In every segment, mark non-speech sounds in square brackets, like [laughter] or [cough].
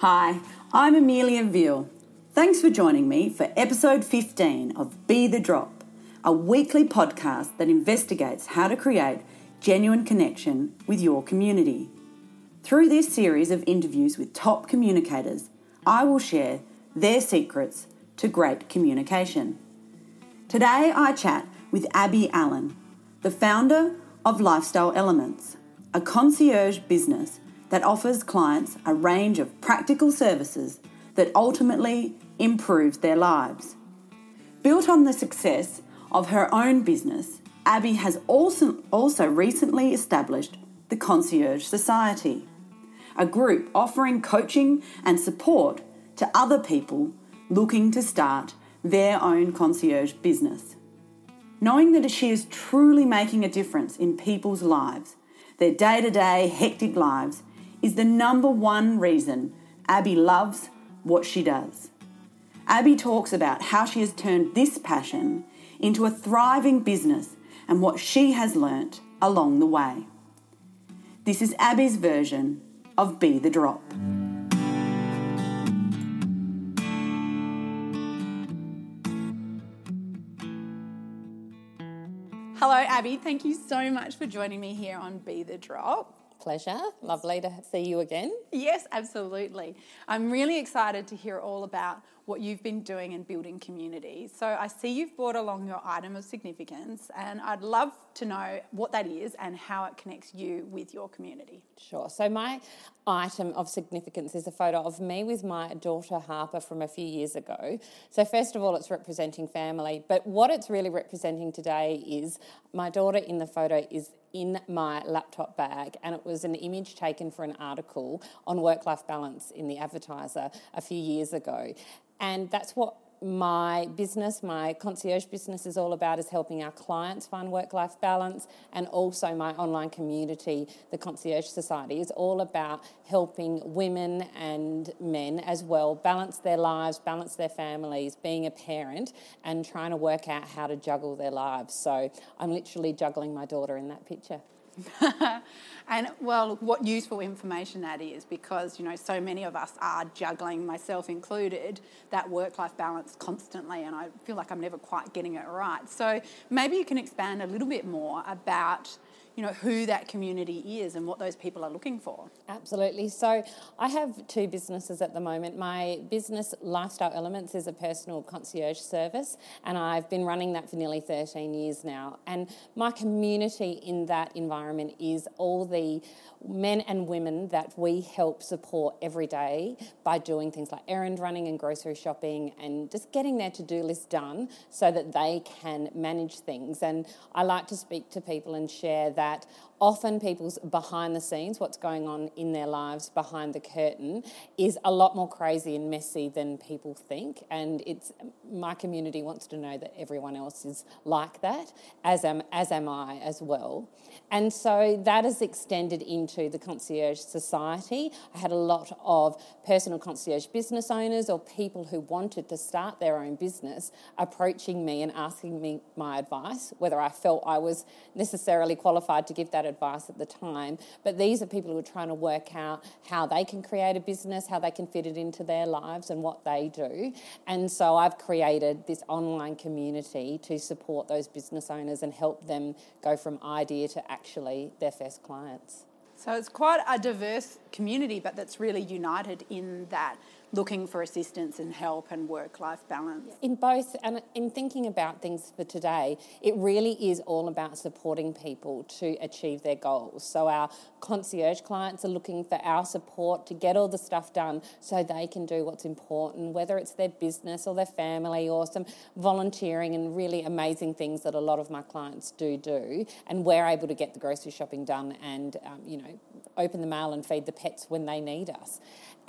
Hi, I'm Amelia Veal. Thanks for joining me for episode 15 of Be the Drop, a weekly podcast that investigates how to create genuine connection with your community. Through this series of interviews with top communicators, I will share their secrets to great communication. Today I chat with Abby Allen, the founder of Lifestyle Elements, a concierge business that offers clients a range of practical services that ultimately improves their lives. Built on the success of her own business, Abby has also, also recently established the Concierge Society, a group offering coaching and support to other people looking to start their own concierge business. Knowing that she is truly making a difference in people's lives, their day to day hectic lives, is the number one reason Abby loves what she does. Abby talks about how she has turned this passion into a thriving business and what she has learnt along the way. This is Abby's version of Be the Drop. Hello, Abby. Thank you so much for joining me here on Be the Drop. Pleasure. Lovely to see you again. Yes, absolutely. I'm really excited to hear all about what you've been doing in building community. So I see you've brought along your item of significance, and I'd love to know what that is and how it connects you with your community. Sure. So my item of significance is a photo of me with my daughter Harper from a few years ago. So first of all, it's representing family, but what it's really representing today is my daughter in the photo is in my laptop bag, and it was an image taken for an article on work life balance in the advertiser a few years ago. And that's what my business, my concierge business is all about is helping our clients find work life balance and also my online community, the Concierge Society, is all about helping women and men as well balance their lives, balance their families, being a parent and trying to work out how to juggle their lives. So I'm literally juggling my daughter in that picture. [laughs] and well, what useful information that is because, you know, so many of us are juggling, myself included, that work life balance constantly, and I feel like I'm never quite getting it right. So maybe you can expand a little bit more about you know who that community is and what those people are looking for. Absolutely. So I have two businesses at the moment. My business Lifestyle Elements is a personal concierge service and I've been running that for nearly 13 years now. And my community in that environment is all the men and women that we help support every day by doing things like errand running and grocery shopping and just getting their to-do list done so that they can manage things. And I like to speak to people and share that often people's behind the scenes, what's going on in their lives behind the curtain, is a lot more crazy and messy than people think. And it's my community wants to know that everyone else is like that, as am as am I as well. And so that has extended into the concierge society. I had a lot of personal concierge business owners or people who wanted to start their own business approaching me and asking me my advice, whether I felt I was necessarily qualified to give that advice at the time. But these are people who are trying to work out how they can create a business, how they can fit it into their lives and what they do. And so I've created this online community to support those business owners and help them go from idea to actually their first clients. So it's quite a diverse community, but that's really united in that looking for assistance and help and work life balance. In both, and in thinking about things for today, it really is all about supporting people to achieve their goals. So, our concierge clients are looking for our support to get all the stuff done so they can do what's important, whether it's their business or their family or some volunteering and really amazing things that a lot of my clients do do. And we're able to get the grocery shopping done and, um, you know, open the mail and feed the pets when they need us.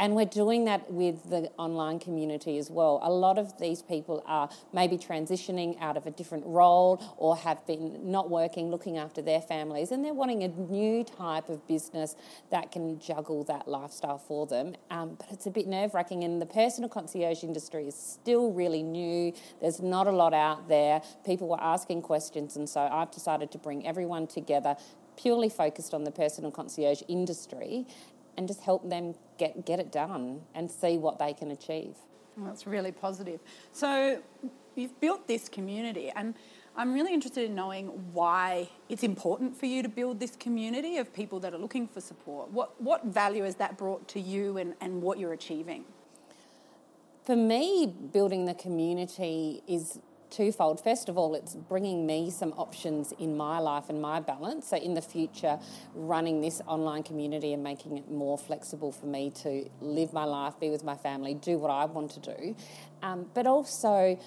And we're doing that with the online community as well. A lot of these people are maybe transitioning out of a different role or have been not working, looking after their families, and they're wanting a new type of business that can juggle that lifestyle for them. Um, but it's a bit nerve wracking, and the personal concierge industry is still really new. There's not a lot out there. People were asking questions, and so I've decided to bring everyone together purely focused on the personal concierge industry and just help them get, get it done and see what they can achieve. Well, that's really positive. So you've built this community and I'm really interested in knowing why it's important for you to build this community of people that are looking for support. What, what value has that brought to you and, and what you're achieving? For me, building the community is twofold. First of all, it's bringing me some options in my life and my balance. So, in the future, running this online community and making it more flexible for me to live my life, be with my family, do what I want to do. Um, but also,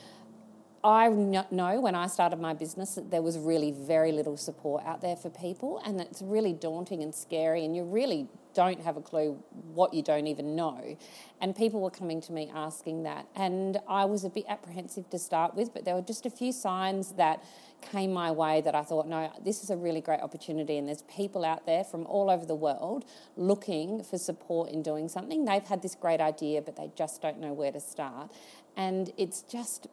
I know when I started my business that there was really very little support out there for people, and it's really daunting and scary, and you really don't have a clue what you don't even know. And people were coming to me asking that, and I was a bit apprehensive to start with, but there were just a few signs that came my way that I thought, no, this is a really great opportunity, and there's people out there from all over the world looking for support in doing something. They've had this great idea, but they just don't know where to start. And it's just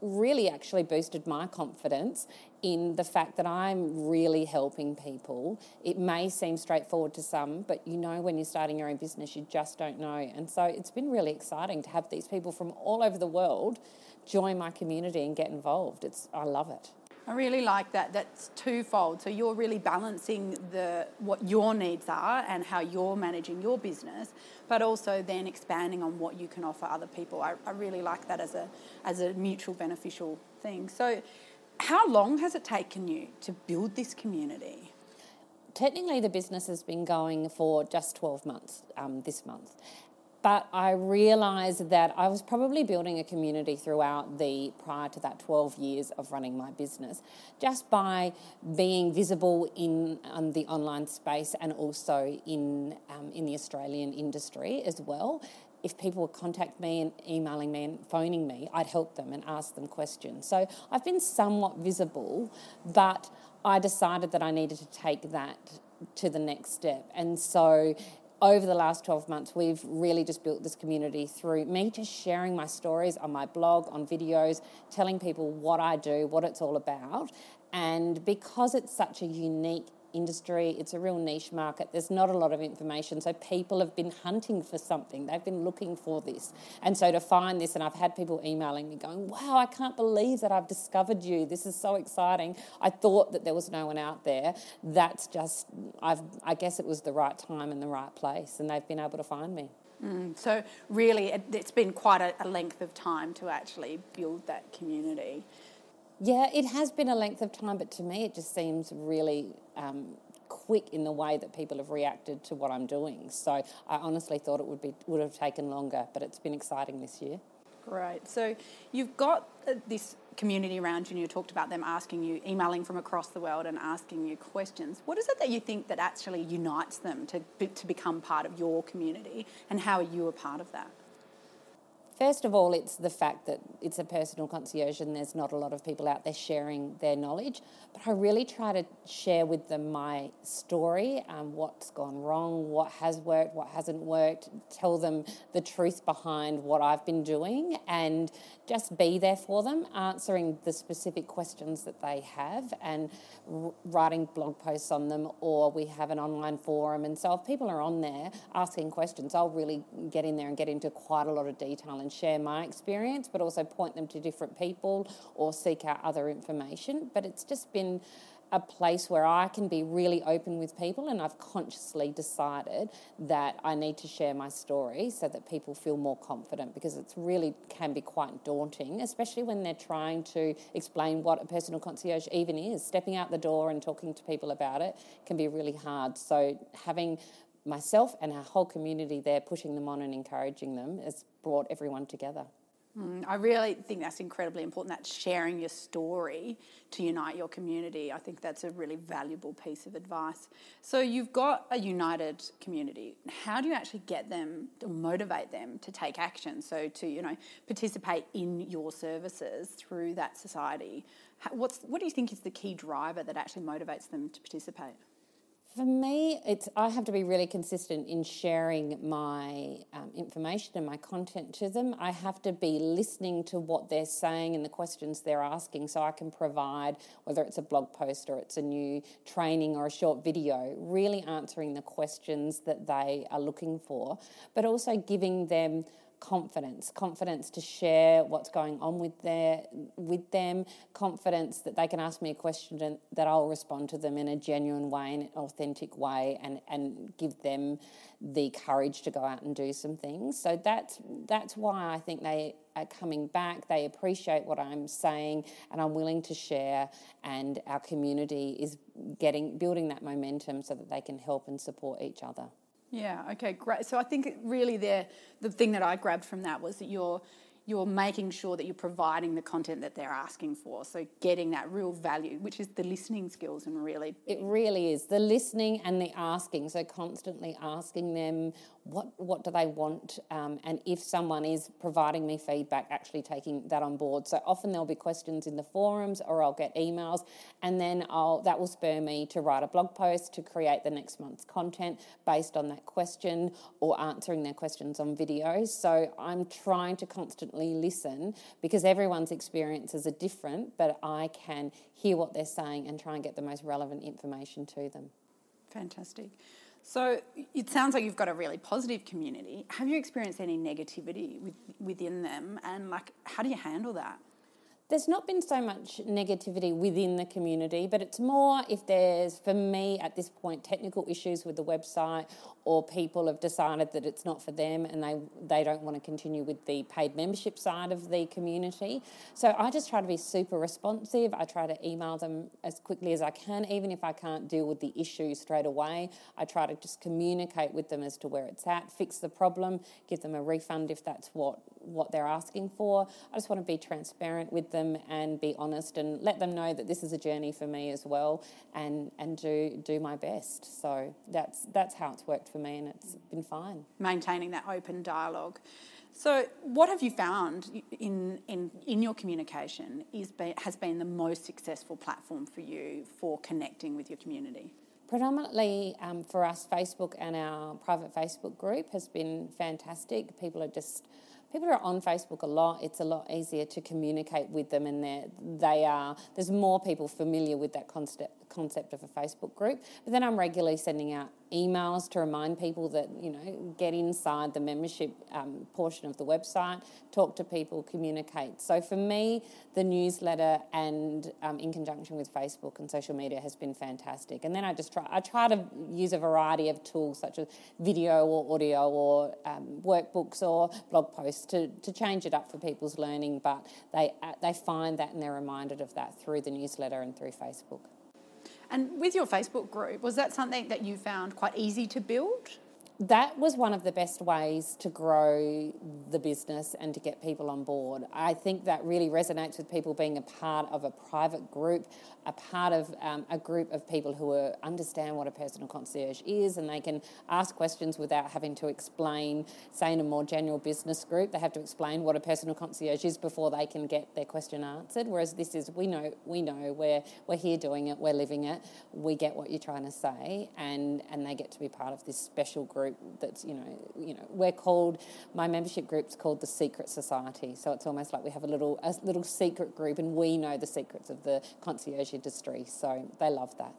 really actually boosted my confidence in the fact that I'm really helping people. It may seem straightforward to some, but you know, when you're starting your own business, you just don't know. And so it's been really exciting to have these people from all over the world join my community and get involved. It's, I love it. I really like that. That's twofold. So you're really balancing the what your needs are and how you're managing your business, but also then expanding on what you can offer other people. I, I really like that as a as a mutual beneficial thing. So, how long has it taken you to build this community? Technically, the business has been going for just 12 months um, this month. But I realised that I was probably building a community throughout the prior to that 12 years of running my business, just by being visible in um, the online space and also in um, in the Australian industry as well. If people would contact me and emailing me and phoning me, I'd help them and ask them questions. So I've been somewhat visible, but I decided that I needed to take that to the next step. And so over the last 12 months, we've really just built this community through me just sharing my stories on my blog, on videos, telling people what I do, what it's all about. And because it's such a unique industry. It's a real niche market. There's not a lot of information. So people have been hunting for something. They've been looking for this. And so to find this, and I've had people emailing me going, wow, I can't believe that I've discovered you. This is so exciting. I thought that there was no one out there. That's just, I've, I guess it was the right time and the right place. And they've been able to find me. Mm, so really, it, has been quite a, a length of time to actually build that community. Yeah, it has been a length of time, but to me, it just seems really um, quick in the way that people have reacted to what I'm doing. So I honestly thought it would be would have taken longer, but it's been exciting this year. Great. So you've got uh, this community around you, and you talked about them asking you, emailing from across the world and asking you questions. What is it that you think that actually unites them to, to become part of your community, and how are you a part of that? First of all, it's the fact that it's a personal concierge and there's not a lot of people out there sharing their knowledge. But I really try to share with them my story, um, what's gone wrong, what has worked, what hasn't worked, tell them the truth behind what I've been doing, and just be there for them, answering the specific questions that they have and r- writing blog posts on them, or we have an online forum. And so if people are on there asking questions, I'll really get in there and get into quite a lot of detail and share my experience, but also point them to different people or seek out other information. But it's just been a place where I can be really open with people, and I've consciously decided that I need to share my story so that people feel more confident because it really can be quite daunting, especially when they're trying to explain what a personal concierge even is. Stepping out the door and talking to people about it can be really hard. So, having myself and our whole community there pushing them on and encouraging them has brought everyone together. Mm, I really think that's incredibly important. That sharing your story to unite your community. I think that's a really valuable piece of advice. So you've got a united community. How do you actually get them or motivate them to take action? So to you know participate in your services through that society. What's what do you think is the key driver that actually motivates them to participate? For me, it's I have to be really consistent in sharing my um, information and my content to them. I have to be listening to what they're saying and the questions they're asking, so I can provide whether it's a blog post or it's a new training or a short video, really answering the questions that they are looking for, but also giving them confidence confidence to share what's going on with their with them confidence that they can ask me a question and that I'll respond to them in a genuine way in an authentic way and and give them the courage to go out and do some things. So that's that's why I think they are coming back. They appreciate what I'm saying and I'm willing to share and our community is getting building that momentum so that they can help and support each other yeah, okay, great. So I think really the thing that I grabbed from that was that you're you're making sure that you're providing the content that they're asking for. So getting that real value, which is the listening skills and really It really is. The listening and the asking. So constantly asking them what what do they want, um, and if someone is providing me feedback, actually taking that on board. So often there'll be questions in the forums, or I'll get emails, and then I'll that will spur me to write a blog post to create the next month's content based on that question or answering their questions on videos. So I'm trying to constantly listen because everyone's experiences are different, but I can hear what they're saying and try and get the most relevant information to them. Fantastic. So it sounds like you've got a really positive community. Have you experienced any negativity with, within them, and like, how do you handle that? There's not been so much negativity within the community, but it's more if there's, for me at this point, technical issues with the website or people have decided that it's not for them and they, they don't want to continue with the paid membership side of the community. So I just try to be super responsive. I try to email them as quickly as I can, even if I can't deal with the issue straight away. I try to just communicate with them as to where it's at, fix the problem, give them a refund if that's what, what they're asking for. I just want to be transparent with them and be honest and let them know that this is a journey for me as well and, and do, do my best. So that's, that's how it's worked for me and it's been fine. Maintaining that open dialogue. So, what have you found in, in, in your communication is be, has been the most successful platform for you for connecting with your community? Predominantly um, for us, Facebook and our private Facebook group has been fantastic. People are just people are on Facebook a lot. It's a lot easier to communicate with them, and they are. There's more people familiar with that concept concept of a Facebook group. But then I'm regularly sending out emails to remind people that, you know, get inside the membership um, portion of the website, talk to people, communicate. So for me, the newsletter and um, in conjunction with Facebook and social media has been fantastic. And then I just try, I try to use a variety of tools such as video or audio or um, workbooks or blog posts to, to change it up for people's learning. But they, uh, they find that and they're reminded of that through the newsletter and through Facebook. And with your Facebook group, was that something that you found quite easy to build? That was one of the best ways to grow the business and to get people on board. I think that really resonates with people being a part of a private group, a part of um, a group of people who are, understand what a personal concierge is and they can ask questions without having to explain, say, in a more general business group, they have to explain what a personal concierge is before they can get their question answered. Whereas this is, we know, we know, we're, we're here doing it, we're living it, we get what you're trying to say, and, and they get to be part of this special group group that's you know you know we're called my membership group's called the Secret Society. So it's almost like we have a little a little secret group, and we know the secrets of the concierge industry. So they love that.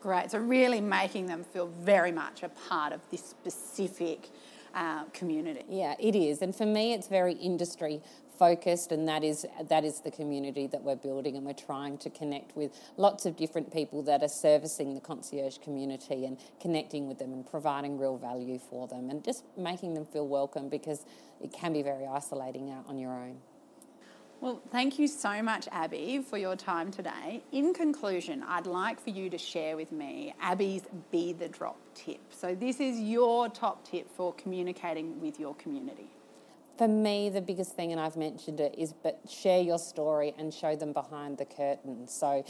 Great. So really making them feel very much a part of this specific. Uh, community. Yeah, it is, and for me, it's very industry focused and that is that is the community that we're building and we're trying to connect with lots of different people that are servicing the concierge community and connecting with them and providing real value for them and just making them feel welcome because it can be very isolating out on your own. Well, thank you so much, Abby, for your time today. In conclusion, I'd like for you to share with me Abby's Be the Drop tip. So, this is your top tip for communicating with your community for me, the biggest thing, and I've mentioned it, is but share your story and show them behind the curtain. So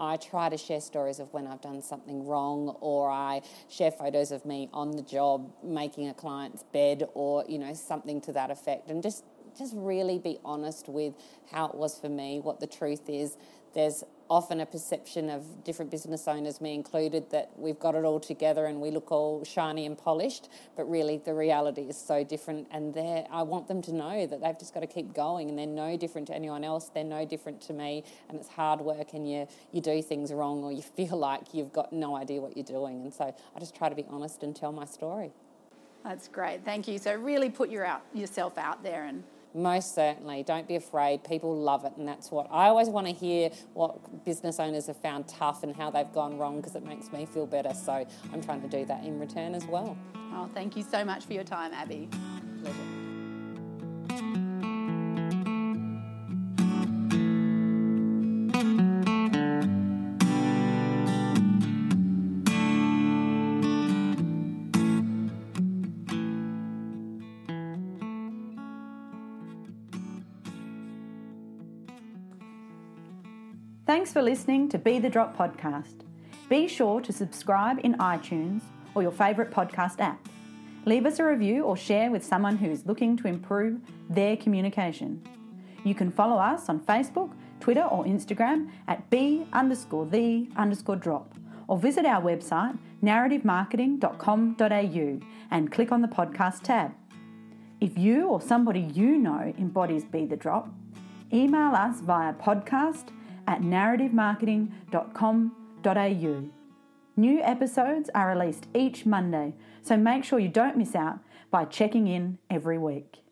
I try to share stories of when I've done something wrong, or I share photos of me on the job making a client's bed, or you know something to that effect, and just just really be honest with how it was for me, what the truth is. There's often a perception of different business owners, me included, that we've got it all together and we look all shiny and polished, but really the reality is so different. And I want them to know that they've just got to keep going and they're no different to anyone else, they're no different to me, and it's hard work and you, you do things wrong or you [laughs] feel like you've got no idea what you're doing. And so I just try to be honest and tell my story. That's great, thank you. So, really put your out, yourself out there and most certainly. Don't be afraid. People love it. And that's what I always want to hear what business owners have found tough and how they've gone wrong because it makes me feel better. So I'm trying to do that in return as well. Oh, thank you so much for your time, Abby. Pleasure. Thanks for listening to Be the Drop podcast. Be sure to subscribe in iTunes or your favourite podcast app. Leave us a review or share with someone who is looking to improve their communication. You can follow us on Facebook, Twitter, or Instagram at B underscore the underscore drop, or visit our website narrativemarketing.com.au and click on the podcast tab. If you or somebody you know embodies Be the Drop, email us via podcast at narrativemarketing.com.au. New episodes are released each Monday, so make sure you don't miss out by checking in every week.